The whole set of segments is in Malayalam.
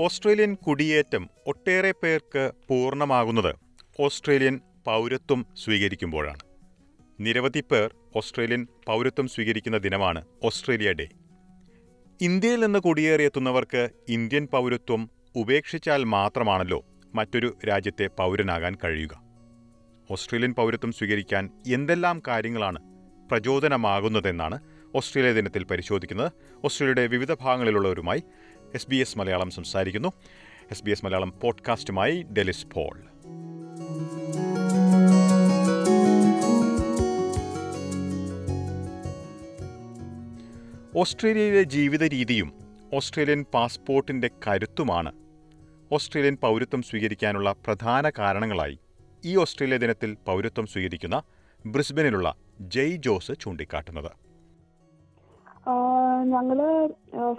ഓസ്ട്രേലിയൻ കുടിയേറ്റം ഒട്ടേറെ പേർക്ക് പൂർണമാകുന്നത് ഓസ്ട്രേലിയൻ പൗരത്വം സ്വീകരിക്കുമ്പോഴാണ്. നിരവധി പേർ ഓസ്ട്രേലിയൻ പൗരത്വം സ്വീകരിക്കുന്ന ദിനമാണ് ഓസ്ട്രേലിയ ഡേ. ഇന്ത്യയിൽ നിന്ന് കുടിയേറിയെത്തുന്നവർക്ക് ഇന്ത്യൻ പൗരത്വം ഉപേക്ഷിച്ചാൽ മാത്രമാണല്ലോ മറ്റൊരു രാജ്യത്തെ പൗരനാകാൻ കഴിയുക. ഓസ്ട്രേലിയൻ പൗരത്വം സ്വീകരിക്കാൻ എന്തെല്ലാം കാര്യങ്ങളാണ് പ്രചോദനമാകുന്നതെന്നാണ് ഓസ്ട്രേലിയ ദിനത്തിൽ പരിശോധിക്കുന്നത്. ഓസ്ട്രേലിയയുടെ വിവിധ ഭാഗങ്ങളിലുള്ളവരുമായി എസ് ബി എസ് മലയാളം സംസാരിക്കുന്നു. എസ് ബി എസ് മലയാളം പോഡ്കാസ്റ്റുമായി ഡെലിസ് പോൾ. ഓസ്ട്രേലിയയിലെ ജീവിത രീതിയും ഓസ്ട്രേലിയൻ പാസ്പോർട്ടിന്റെ കരുത്തുമാണ് ഓസ്ട്രേലിയൻ പൗരത്വം സ്വീകരിക്കാനുള്ള പ്രധാന കാരണങ്ങളായി ഈ ഓസ്ട്രേലിയ ദിനത്തിൽ പൗരത്വം സ്വീകരിക്കുന്ന ബ്രിസ്ബനിലുള്ള ജെയ് ജോസ് ചൂണ്ടിക്കാട്ടുന്നത്. ഞങ്ങൾ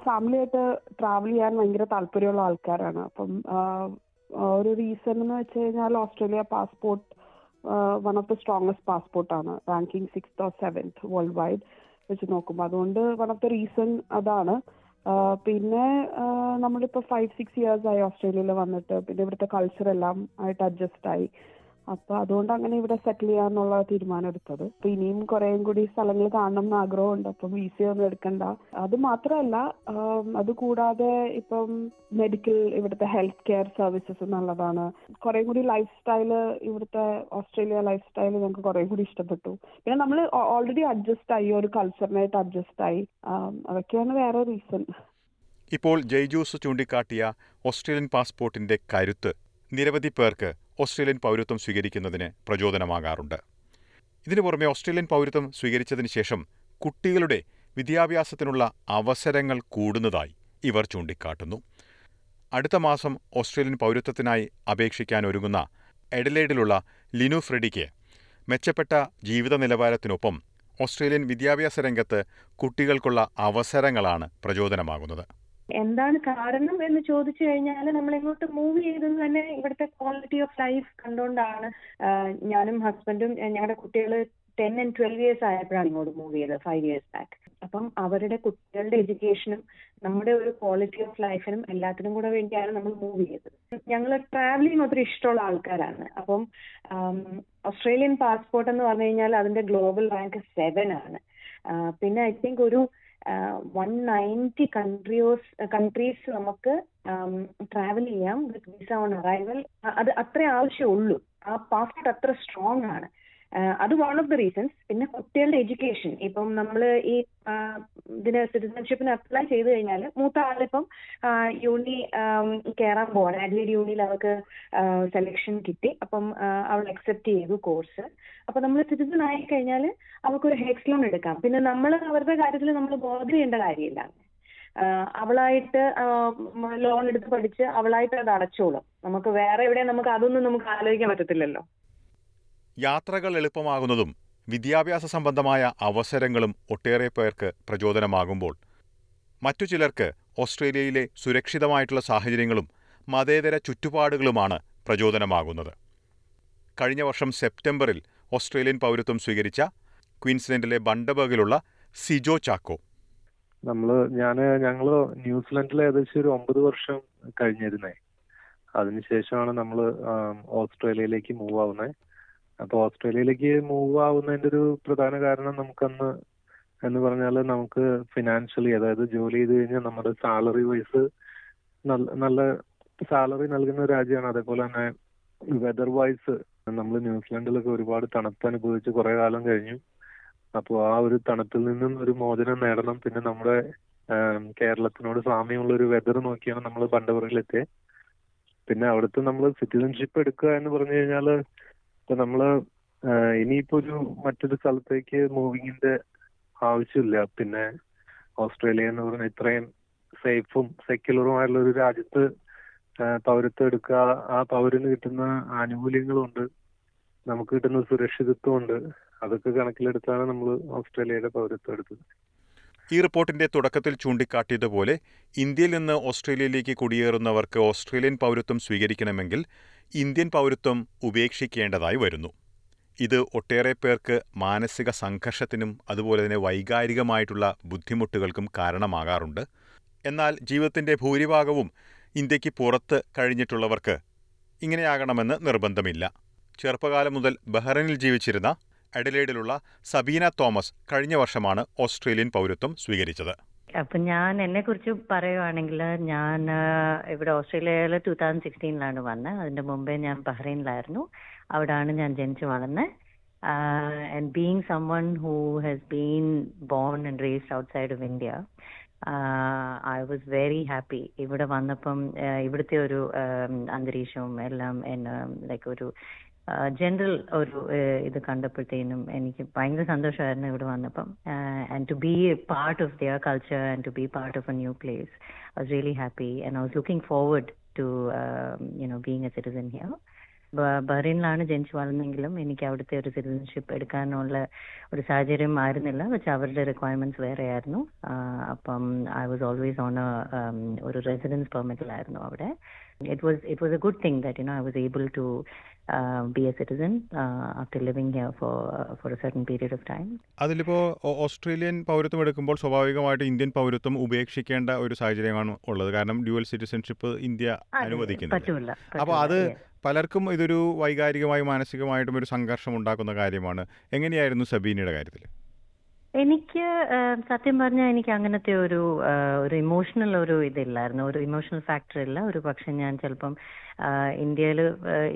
ഫാമിലി ആയിട്ട് ട്രാവൽ ചെയ്യാൻ ഭയങ്കര താല്പര്യമുള്ള ആൾക്കാരാണ്. അപ്പം ഒരു റീസൺ എന്ന് വെച്ച് കഴിഞ്ഞാൽ Australia passport one of the strongest പാസ്പോർട്ടാണ് ranking six or seventh worldwide വെച്ച് നോക്കുമ്പോൾ അതുകൊണ്ട് വൺ ഓഫ് ദ റീസൺ അതാണ്. പിന്നെ നമ്മളിപ്പോൾ ഫൈവ് സിക്സ് ഇയേഴ്സ് ആയി ഓസ്ട്രേലിയയിൽ വന്നിട്ട്. പിന്നെ ഇവിടുത്തെ കൾച്ചർ എല്ലാം ആയിട്ട് അഡ്ജസ്റ്റ് ആയി. അപ്പൊ അതുകൊണ്ട് അങ്ങനെ ഇവിടെ സെറ്റിൽ ചെയ്യാന്നുള്ള തീരുമാനം എടുത്തത് അപ്പൊ ഇനിയും കുറേയും കൂടി സ്ഥലങ്ങൾ കാണണം എന്ന് ആഗ്രഹമുണ്ട്. അപ്പം വിസ ഒന്നും എടുക്കണ്ട. അത് മാത്രമല്ല അത് കൂടാതെ ഇപ്പം മെഡിക്കൽ ഇവിടുത്തെ ഹെൽത്ത് കെയർ സർവീസസ് നല്ലതാണ്. കുറേ കൂടി ലൈഫ് സ്റ്റൈൽ ഇവിടുത്തെ ഓസ്ട്രേലിയ ലൈഫ് സ്റ്റൈൽ ഞങ്ങൾക്ക് കുറേ കൂടി ഇഷ്ടപ്പെട്ടു. പിന്നെ നമ്മൾ ഓൾറെഡി അഡ്ജസ്റ്റ് ആയി ഒരു കൾച്ചറിനായിട്ട് അഡ്ജസ്റ്റ് ആയി. അതൊക്കെയാണ് വേറെ റീസൺ ഇപ്പോൾ ജയ്ജൂസ് ചൂണ്ടിക്കാട്ടിയ ഓസ്ട്രേലിയൻ പാസ്പോർട്ടിന്റെ കരുത്ത്. നിരവധി പേർക്ക് ഓസ്ട്രേലിയൻ പൗരത്വം സ്വീകരിക്കുന്നതിന് പ്രചോദനമാകാറുണ്ട്. ഇതിനു പുറമെ ഓസ്ട്രേലിയൻ പൗരത്വം സ്വീകരിച്ചതിന് ശേഷം കുട്ടികളുടെ വിദ്യാഭ്യാസത്തിനുള്ള അവസരങ്ങൾ കൂടുന്നതായി ഇവർ ചൂണ്ടിക്കാട്ടുന്നു. അടുത്ത മാസം ഓസ്ട്രേലിയൻ പൗരത്വത്തിനായി അപേക്ഷിക്കാൻ ഒരുങ്ങുന്ന എഡലേഡിലുള്ള ലിനു ഫ്രെഡിക്ക് മെച്ചപ്പെട്ട ജീവിത നിലവാരത്തിനൊപ്പം ഓസ്ട്രേലിയൻ വിദ്യാഭ്യാസ രംഗത്ത് കുട്ടികൾക്കുള്ള അവസരങ്ങളാണ് പ്രചോദനമാകുന്നത്. എന്താണ് കാരണം എന്ന് ചോദിച്ചു കഴിഞ്ഞാൽ നമ്മൾ ഇങ്ങോട്ട് മൂവ് ചെയ്തത് തന്നെ ഇവിടുത്തെ ക്വാളിറ്റി ഓഫ് ലൈഫ് കണ്ടുകൊണ്ടാണ് ഞാനും ഹസ്ബൻഡും ഞങ്ങളുടെ കുട്ടികൾ ടെൻ ആൻഡ് ട്വൽവ് ഇയേഴ്സ് ആയപ്പോഴാണ് ഇങ്ങോട്ട് മൂവ് ചെയ്തത് ഫൈവ് ഇയേഴ്സ് ബാക്ക് അപ്പം അവരുടെ കുട്ടികളുടെ എഡ്യൂക്കേഷനും നമ്മുടെ ഒരു ക്വാളിറ്റി ഓഫ് ലൈഫിനും എല്ലാത്തിനും കൂടെ വേണ്ടിയാണ് നമ്മൾ മൂവ് ചെയ്തത്. ഞങ്ങൾ ട്രാവലിംഗ് ഒത്തിരി ഇഷ്ടമുള്ള ആൾക്കാരാണ്. അപ്പം ഓസ്ട്രേലിയൻ പാസ്പോർട്ട് എന്ന് പറഞ്ഞു കഴിഞ്ഞാൽ അതിന്റെ ഗ്ലോബൽ റാങ്ക് സെവൻ ആണ്. പിന്നെ ഐ തിങ്ക് ഒരു വൺ നയന്റി കൺട്രിയോസ് കൺട്രീസ് നമുക്ക് ട്രാവൽ ചെയ്യാം വിത്ത് വിസ ഓൺ അറൈവൽ അത് അത്രേ ആവശ്യമുള്ളൂ. ആ പാസ്പോർട്ട് അത്ര സ്ട്രോങ് ആണ്. അത് വൺ ഓഫ് ദ റീസൺസ് പിന്നെ കുട്ടികളുടെ എഡ്യൂക്കേഷൻ ഇപ്പം നമ്മൾ ഈ ഇതിന് സിറ്റിസൺഷിപ്പിന് അപ്ലൈ ചെയ്ത് കഴിഞ്ഞാൽ മൂത്ത ആളിപ്പം യൂണി കയറാൻ പോവാണ്. അഡ്ലീഡ് യൂണിയിൽ അവർക്ക് സെലക്ഷൻ കിട്ടി. അപ്പം അവൾ അക്സെപ്റ്റ് ചെയ്തു കോഴ്സ് അപ്പൊ നമ്മൾ സിറ്റിസൺ ആയി കഴിഞ്ഞാൽ അവർക്കൊരു ഹെക്സ് ലോൺ എടുക്കാം. പിന്നെ നമ്മൾ അവരുടെ കാര്യത്തിൽ നമ്മൾ ബോധ ചെയ്യേണ്ട കാര്യമില്ല. അവളായിട്ട് ലോൺ എടുത്ത് പഠിച്ച് അവളായിട്ട് അത് അടച്ചോളും. നമുക്ക് വേറെ എവിടെ നമുക്ക് അതൊന്നും നമുക്ക് ആലോചിക്കാൻ പറ്റത്തില്ലല്ലോ. യാത്രകൾ എളുപ്പമാകുന്നതും വിദ്യാഭ്യാസ സംബന്ധമായ അവസരങ്ങളും ഒട്ടേറെ പേർക്ക് പ്രചോദനമാകുമ്പോൾ മറ്റു ചിലർക്ക് ഓസ്ട്രേലിയയിലെ സുരക്ഷിതമായിട്ടുള്ള സാഹചര്യങ്ങളും മതേതര ചുറ്റുപാടുകളുമാണ് പ്രചോദനമാകുന്നത്. കഴിഞ്ഞ വർഷം സെപ്റ്റംബറിൽ ഓസ്ട്രേലിയൻ പൗരത്വം സ്വീകരിച്ച ക്വീൻസ്ലൻഡിലെ ബണ്ടബർഗിലുള്ള സിജോ ചാക്കോ. നമ്മൾ ഞാൻ ഞങ്ങൾ ന്യൂസിലൻഡിൽ ഏകദേശം ഒരു ഒമ്പത് വർഷം കഴിഞ്ഞിരുന്നേ. അതിനുശേഷമാണ് നമ്മൾ ഓസ്ട്രേലിയയിലേക്ക് മൂവ് ആവുന്നത് അപ്പൊ ഓസ്ട്രേലിയയിലേക്ക് മൂവ് ആവുന്നതിന്റെ ഒരു പ്രധാന കാരണം നമുക്കന്ന് എന്ന് പറഞ്ഞാൽ നമുക്ക് ഫിനാൻഷ്യലി അതായത് ജോലി ചെയ്ത് കഴിഞ്ഞാൽ നമ്മുടെ സാലറി വൈസ് നല്ല നല്ല സാലറി നൽകുന്ന രാജ്യമാണ്. അതേപോലെ തന്നെ വെതർ വൈസ് നമ്മൾ ന്യൂസിലാൻഡിലൊക്കെ ഒരുപാട് തണുപ്പ് അനുഭവിച്ച് കുറെ കാലം കഴിഞ്ഞു. അപ്പോൾ ആ ഒരു തണുപ്പിൽ നിന്നും ഒരു മോചനം നേടണം. പിന്നെ നമ്മുടെ കേരളത്തിനോട് സാമ്യമുള്ള ഒരു വെതർ നോക്കിയാണ് നമ്മൾ ബണ്ടപുറയിലെത്തിയത് പിന്നെ അവിടുത്തെ നമ്മൾ സിറ്റിസൺഷിപ്പ് എടുക്കുക എന്ന് പറഞ്ഞു കഴിഞ്ഞാൽ ഇപ്പൊ നമ്മൾ ഇനിയിപ്പോ ഒരു മറ്റൊരു സ്ഥലത്തേക്ക് മൂവിങ്ങിന്റെ ആവശ്യമില്ല. പിന്നെ ഓസ്ട്രേലിയ എന്ന് പറഞ്ഞ ഇത്രയും സേഫും സെക്യുലറുമായുള്ള ഒരു രാജ്യത്ത് പൗരത്വം എടുക്കുക ആ പൗരന് കിട്ടുന്ന ആനുകൂല്യങ്ങളുണ്ട്. നമുക്ക് കിട്ടുന്ന സുരക്ഷിതത്വമുണ്ട്. അതൊക്കെ കണക്കിലെടുത്താണ് നമ്മൾ ഓസ്ട്രേലിയയുടെ പൗരത്വം എടുത്തത്. ഈ റിപ്പോർട്ടിന്റെ തുടക്കത്തിൽ ചൂണ്ടിക്കാട്ടിയതുപോലെ ഇന്ത്യയിൽ നിന്ന് ഓസ്ട്രേലിയയിലേക്ക് കുടിയേറുന്നവർക്ക് ഓസ്ട്രേലിയൻ പൗരത്വം സ്വീകരിക്കണമെങ്കിൽ ഇന്ത്യൻ പൗരത്വം ഉപേക്ഷിക്കേണ്ടതായി വരുന്നു. ഇത് ഒട്ടേറെ പേർക്ക് മാനസിക സംഘർഷത്തിനും അതുപോലെ തന്നെ വൈകാരികമായിട്ടുള്ള ബുദ്ധിമുട്ടുകൾക്കും കാരണമാകാറുണ്ട്. എന്നാൽ ജീവിതത്തിന്റെ ഭൂരിഭാഗവും ഇന്ത്യയ്ക്ക് പുറത്ത് കഴിഞ്ഞിട്ടുള്ളവർക്ക് ഇങ്ങനെയാകണമെന്ന് നിർബന്ധമില്ല. ചെറുപ്പകാലം മുതൽ ബഹ്റൈനിൽ ജീവിച്ചിരുന്ന അഡലേഡിലുള്ള സബീന തോമസ് കഴിഞ്ഞ വർഷമാണ് ഓസ്ട്രേലിയൻ പൗരത്വം സ്വീകരിച്ചത്. അപ്പൊ ഞാൻ എന്നെ കുറിച്ച് പറയുവാണെങ്കിൽ ഞാൻ ഇവിടെ ഓസ്ട്രേലിയയിൽ ടൂ തൗസൻഡ് സിക്സ്റ്റീനിലാണ് വന്നത്. അതിന്റെ മുമ്പേ ഞാൻ ബഹ്റൈനിലായിരുന്നു. അവിടാണ് ഞാൻ ജനിച്ചു വളർന്നത്. And being someone who has been born and raised outside of India I was very happy ഇവിടെ വന്നപ്പം ഇവിടുത്തെ ഒരു അന്തരീക്ഷവും എല്ലാം എന്നെ ലൈക്ക് ഒരു ജനറൽ ഒരു ഏഹ്, ഇത് കണ്ടപ്പോഴത്തേനും എനിക്ക് ഭയങ്കര സന്തോഷമായിരുന്നു ഇവിടെ വന്നപ്പം. And to be a part of their culture and to be part of a new place I was really happy and I was looking forward to you know being a citizen here ബഹ്റൈനിലാണ് ജനിച്ചു വളർന്നെങ്കിലും എനിക്ക് അവിടുത്തെ ഒരു സിറ്റിസൺഷിപ്പ് എടുക്കാനുള്ള ഒരു സാഹചര്യം ആയിരുന്നില്ല. പക്ഷെ അവരുടെ റിക്വയർമെന്റ്സ് വേറെ ആയിരുന്നു അപ്പം ഐ വാസ് ഓൾവേസ് ഓൺ ഒരു റെസിഡൻസ് പെർമിറ്റിലായിരുന്നു അവിടെ. It was it was a good thing that you know I was able to be a citizen after living here for for a certain period of time അതിലിപ്പോൾ ഓസ്ട്രേലിയൻ പൗരത്വം എടുക്കുമ്പോൾ സ്വാഭാവികമായിട്ട് ഇന്ത്യൻ പൗരത്വം ഉപേക്ഷിക്കേണ്ട ഒരു സാഹചര്യമാണ് ഉള്ളത്. കാരണം ഡ്യുവൽ സിറ്റിസൺഷിപ്പ് ഇന്ത്യ അനുവദിക്കുന്നത് അപ്പോൾ അത്. പലർക്കും ഇതൊരു വൈകാരികമായും മാനസികമായിട്ടും ഒരു സംഘർഷം ഉണ്ടാക്കുന്ന കാര്യമാണ്. എങ്ങനെയായിരുന്നു സബീനയുടെ കാര്യത്തിൽ എനിക്ക് സത്യം പറഞ്ഞാൽ എനിക്ക് അങ്ങനത്തെ ഒരു ഒരു ഇമോഷണൽ ഒരു ഇതില്ലായിരുന്നു. ഒരു ഇമോഷണൽ ഫാക്ടർ ഇല്ല. ഒരു പക്ഷെ ഞാൻ ചിലപ്പം ഇന്ത്യയിൽ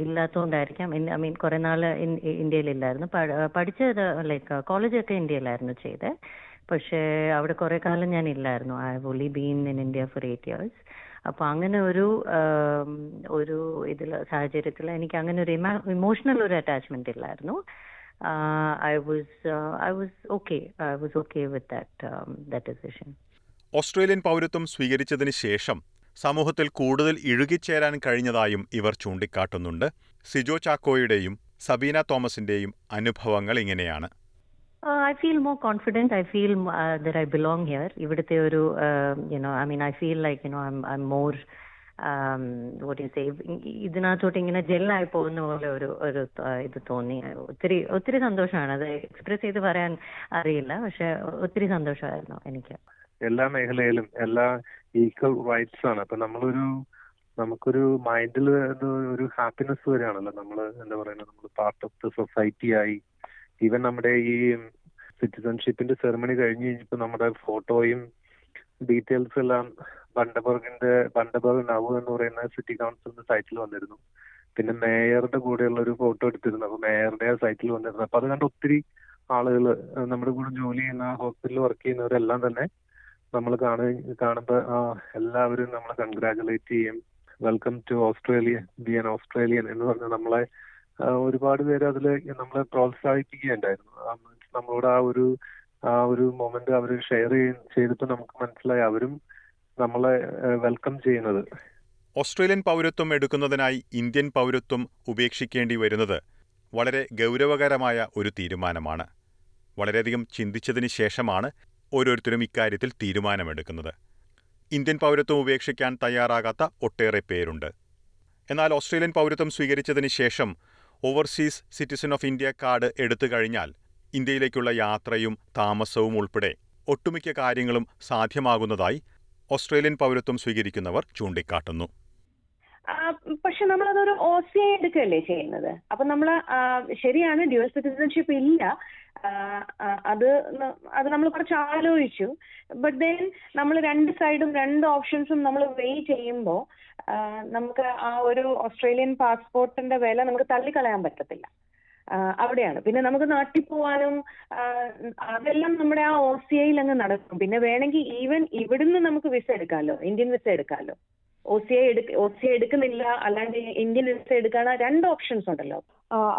ഇല്ലാത്തതുകൊണ്ടായിരിക്കാം ഐ മീൻ കുറെ നാൾ ഇന്ത്യയിലില്ലായിരുന്നു. പഠിച്ചത് ലൈക്ക് കോളേജൊക്കെ ഇന്ത്യയിലായിരുന്നു ചെയ്തത് പക്ഷേ അവിടെ കുറെ കാലം ഞാൻ ഇല്ലായിരുന്നു. I have only been in India for eight years അപ്പൊ അങ്ങനെ ഒരു ഒരു ഇതിൽ സാഹചര്യത്തിൽ എനിക്ക് അങ്ങനെ ഒരു ഇമോഷണൽ ഒരു അറ്റാച്ച്മെന്റ് ഇല്ലായിരുന്നു. I was I was okay I was okay with that that decision Australian പൗരത്വം സ്വീകരിച്ചതിന് ശേഷം സമൂഹത്തിൽ കൂടുതൽ ഇഴുകിച്ചേരാൻ കഴിഞ്ഞതായും ഇവർ ചൂണ്ടിക്കാട്ടുന്നുണ്ട്. സിജോ ചാക്കോയുടെയും സബീന തോമസിന്റെയും അനുഭവങ്ങൾ ഇങ്ങനെയാണ്. Uh, I feel more confident. I feel I belong here. ഇവിടുത്തെ ഒരു you know I'm I'm more um, what do you say? ഇതിനകത്തോട്ട് ഇങ്ങനെ ജെല്ലായി പോകുന്ന പോലെ ഒരു ഒരു ഇത് തോന്നി. ഒത്തിരി ഒത്തിരി സന്തോഷമാണ്. അത് എക്സ്പ്രസ് ചെയ്ത് പറയാൻ അറിയില്ല. പക്ഷെ ഒത്തിരി സന്തോഷമായിരുന്നു എനിക്ക്. എല്ലാ മേഖലയിലും എല്ലാ ഈക്വൽ റൈറ്റ്സ് ആണ്. അപ്പൊ നമ്മളൊരു നമുക്കൊരു മൈൻഡിൽ ഒരു ഹാപ്പിനെസ് വരികയാണല്ലോ നമ്മൾ എന്താ പറയുന്നത്? നമ്മൾ പാർട്ട് ഓഫ് ദ സൊസൈറ്റി ആയി ഈവൻ നമ്മുടെ ഈ സിറ്റിസൺഷിപ്പിന്റെ സെറമണി കഴിഞ്ഞ് കഴിഞ്ഞപ്പോ നമ്മുടെ ഫോട്ടോയും ഡീറ്റെയിൽസ് എല്ലാം ബണ്ടബർഗിന്റെ ബണ്ടബർഗ് നവ് എന്ന് പറയുന്ന സിറ്റി കൗൺസിലിന്റെ സൈറ്റിൽ വന്നിരുന്നു. പിന്നെ മേയറുടെ കൂടെയുള്ള ഒരു ഫോട്ടോ എടുത്തിരുന്നു. അപ്പൊ മേയറുടെ സൈറ്റിൽ വന്നിരുന്നു. അപ്പൊ അത് കണ്ട് ഒത്തിരി ആളുകൾ നമ്മുടെ കൂടെ ജോലി ചെയ്യുന്ന ഹോസ്പിറ്റലിൽ വർക്ക് ചെയ്യുന്നവരെല്ലാം തന്നെ നമ്മൾ കാണുക കാണുമ്പോൾ എല്ലാവരും നമ്മളെ കൺഗ്രാചുലേറ്റ് ചെയ്യും. Welcome to Australia be an Australian എന്ന് പറഞ്ഞ് നമ്മളെ ഒരുപാട് പേര് അതിൽ നമ്മളെ പ്രോത്സാഹിപ്പിക്കുകയുണ്ടായിരുന്നു. നമ്മളോട് ആ ഒരു ആ ഒരു മൊമെന്റ് അവർ ഷെയർ ചെയ്തപ്പോൾ നമുക്ക് മനസ്സിലായി അവരും നമ്മളെ വെൽക്കം ചെയ്യുന്നത്. ഓസ്ട്രേലിയൻ പൗരത്വം എടുക്കുന്നതിനായി ഇന്ത്യൻ പൗരത്വം ഉപേക്ഷിക്കേണ്ടി വരുന്നത് വളരെ ഗൗരവകരമായ ഒരു തീരുമാനമാണ്. വളരെയധികം ചിന്തിച്ചതിന് ശേഷമാണ് ഓരോരുത്തരും ഇക്കാര്യത്തിൽ തീരുമാനമെടുക്കുന്നത്. ഇന്ത്യൻ പൗരത്വം ഉപേക്ഷിക്കാൻ തയ്യാറാകാത്ത ഒട്ടേറെ പേരുണ്ട്. എന്നാൽ ഓസ്ട്രേലിയൻ പൗരത്വം സ്വീകരിച്ചതിന് ശേഷം overseas citizen of India card എടുത്തു കഴിഞ്ഞാൽ ഇന്ത്യയിലേക്കുള്ള യാത്രയും താമസവും ഉൾപ്പെടെ ഒട്ടുമിക്ക കാര്യങ്ങളും സാധ്യമാകുന്നതായി ഓസ്ട്രേലിയൻ പൗരത്വം സ്വീകരിക്കുന്നവർ ചൂണ്ടിക്കാട്ടുന്നു. പക്ഷെ നമ്മൾ അതൊരു ഒ സി ഐ എടുക്കുകയല്ലേ ചെയ്യുന്നത്? അപ്പൊ നമ്മൾ ശരിയാണ് ഡ്യുവൽ സിറ്റിസൺഷിപ്പ് ഇല്ല. അത് അത് നമ്മൾ കുറച്ച് ആലോചിച്ചു. ബട്ട് ദെൻ നമ്മൾ രണ്ട് സൈഡും രണ്ട് ഓപ്ഷൻസും നമ്മൾ വെയ് ചെയ്യുമ്പോൾ നമുക്ക് ആ ഒരു ഓസ്ട്രേലിയൻ പാസ്പോർട്ടിന്റെ വില നമുക്ക് തള്ളിക്കളയാൻ പറ്റത്തില്ല. അവിടെയാണ്. പിന്നെ നമുക്ക് നാട്ടിൽ പോവാനും അതെല്ലാം നമ്മുടെ ആ ഒ സി ഐയിൽ അങ്ങ് നടക്കും. പിന്നെ വേണമെങ്കിൽ ഈവൻ ഇവിടുന്ന് നമുക്ക് വിസ എടുക്കാമല്ലോ ഇന്ത്യൻ വിസ എടുക്കാമല്ലോ ഒ സി ഐ എടുക്ക ഒ സി ഐ എടുക്കുന്നില്ല അല്ലാണ്ട് ഇന്ത്യൻ വിസ എടുക്കാണ് രണ്ട് ഓപ്ഷൻസ് ഉണ്ടല്ലോ.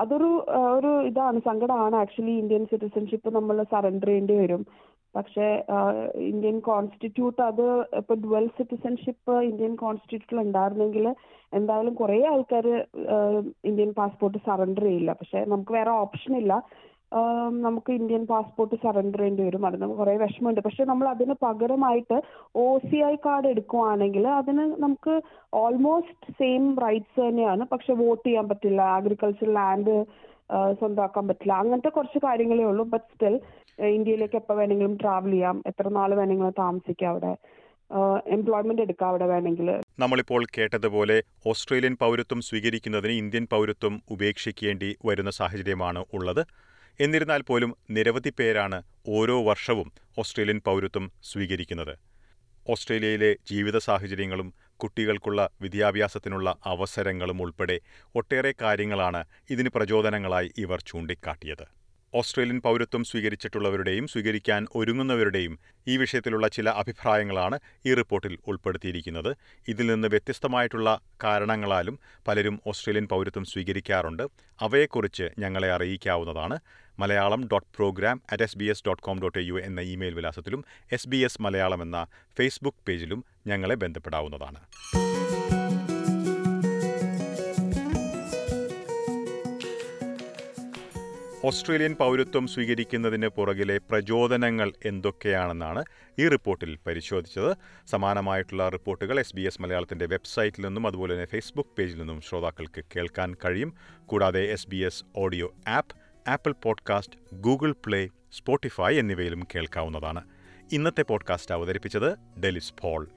അതൊരു ഒരു ഇതാണ് സങ്കടമാണ്. ആക്ച്വലി ഇന്ത്യൻ സിറ്റിസൺഷിപ്പ് നമ്മൾ സറണ്ടർ ചെയ്യേണ്ടി വരും. പക്ഷേ ഇന്ത്യൻ കോൺസ്റ്റിറ്റ്യൂട്ട് അത് ഇപ്പൊ ഡുവൽ സിറ്റിസൺഷിപ്പ് ഇന്ത്യൻ കോൺസ്റ്റിറ്റ്യൂട്ടിൽ ഉണ്ടായിരുന്നെങ്കിൽ എന്തായാലും കുറേ ആൾക്കാർ ഇന്ത്യൻ പാസ്പോർട്ട് സറണ്ടർ ചെയ്യില്ല. പക്ഷെ നമുക്ക് വേറെ ഓപ്ഷൻ ഇല്ല. നമുക്ക് ഇന്ത്യൻ പാസ്പോർട്ട് സറണ്ടർ ചെയ്യേണ്ടി വരും. അത് നമുക്ക് കുറേ വിഷമമുണ്ട്. പക്ഷെ നമ്മൾ അതിന് പകരമായിട്ട് ഒ സി ഐ കാർഡ് എടുക്കുവാണെങ്കിൽ അതിന് നമുക്ക് ഓൾമോസ്റ്റ് സെയിം റൈറ്റ്സ് തന്നെയാണ്. പക്ഷെ വോട്ട് ചെയ്യാൻ പറ്റില്ല. അഗ്രികൾച്ചർ ലാൻഡ് സ്വന്തമാക്കാൻ പറ്റില്ല. അങ്ങനത്തെ കുറച്ച് കാര്യങ്ങളേ ഉള്ളൂ. ബട്ട് സ്റ്റിൽ ഇന്ത്യയിലേക്ക് എപ്പോൾ വേണമെങ്കിലും ട്രാവൽ ചെയ്യാം. എത്ര നാൾ വേണമെങ്കിലും താമസിക്കാം അവിടെ. എംപ്ലോയ്മെന്റ് എടുക്കാം അവിടെ വേണമെങ്കിൽ നമ്മളിപ്പോൾ കേട്ടതുപോലെ ഓസ്ട്രേലിയൻ പൗരത്വം സ്വീകരിക്കുന്നതിന് ഇന്ത്യൻ പൗരത്വം ഉപേക്ഷിക്കേണ്ടി വരുന്ന സാഹചര്യമാണ് ഉള്ളത്. എന്നിരുന്നാൽ പോലും നിരവധി പേരാണ് ഓരോ വർഷവും ഓസ്ട്രേലിയൻ പൗരത്വം സ്വീകരിക്കുന്നത്. ഓസ്ട്രേലിയയിലെ ജീവിത സാഹചര്യങ്ങളും കുട്ടികൾക്കുള്ള വിദ്യാഭ്യാസത്തിനുള്ള അവസരങ്ങളും ഉൾപ്പെടെ ഒട്ടേറെ കാര്യങ്ങളാണ് ഇതിന് പ്രചോദനങ്ങളായി ഇവർ ചൂണ്ടിക്കാട്ടിയത്. ഓസ്ട്രേലിയൻ പൗരത്വം സ്വീകരിച്ചിട്ടുള്ളവരുടെയും സ്വീകരിക്കാൻ ഒരുങ്ങുന്നവരുടെയും ഈ വിഷയത്തിലുള്ള ചില അഭിപ്രായങ്ങളാണ് ഈ റിപ്പോർട്ടിൽ ഉൾപ്പെടുത്തിയിരിക്കുന്നത്. ഇതിൽ നിന്ന് വ്യത്യസ്തമായിട്ടുള്ള കാരണങ്ങളാലും പലരും ഓസ്ട്രേലിയൻ പൗരത്വം സ്വീകരിക്കാറുണ്ട്. അവയെക്കുറിച്ച് ഞങ്ങളെ അറിയിക്കാവുന്നതാണ്. Malayalam dot program at S B S dot com dot U എന്ന ഇമെയിൽ വിലാസത്തിലും എസ് ബി എസ് മലയാളം എന്ന ഫേസ്ബുക്ക് പേജിലും ഞങ്ങളെ ബന്ധപ്പെടാവുന്നതാണ്. ഓസ്ട്രേലിയൻ പൗരത്വം സ്വീകരിക്കുന്നതിന് പുറകിലെ പ്രചോദനങ്ങൾ എന്തൊക്കെയാണെന്നാണ് ഈ റിപ്പോർട്ടിൽ പരിശോധിച്ചത്. സമാനമായിട്ടുള്ള റിപ്പോർട്ടുകൾ എസ് ബി എസ് മലയാളത്തിന്റെ വെബ്സൈറ്റിൽ നിന്നും അതുപോലെ തന്നെ ഫേസ്ബുക്ക് പേജിൽ നിന്നും ശ്രോതാക്കൾക്ക് കേൾക്കാൻ കഴിയും. കൂടാതെ S B S audio app Apple podcast Google Play Spotify എന്നിവയിലും കേൾക്കാവുന്നതാണ്. ഇന്നത്തെ പോഡ്കാസ്റ്റ് അവതരിപ്പിച്ചത് ഡെലിസ് പോൾ.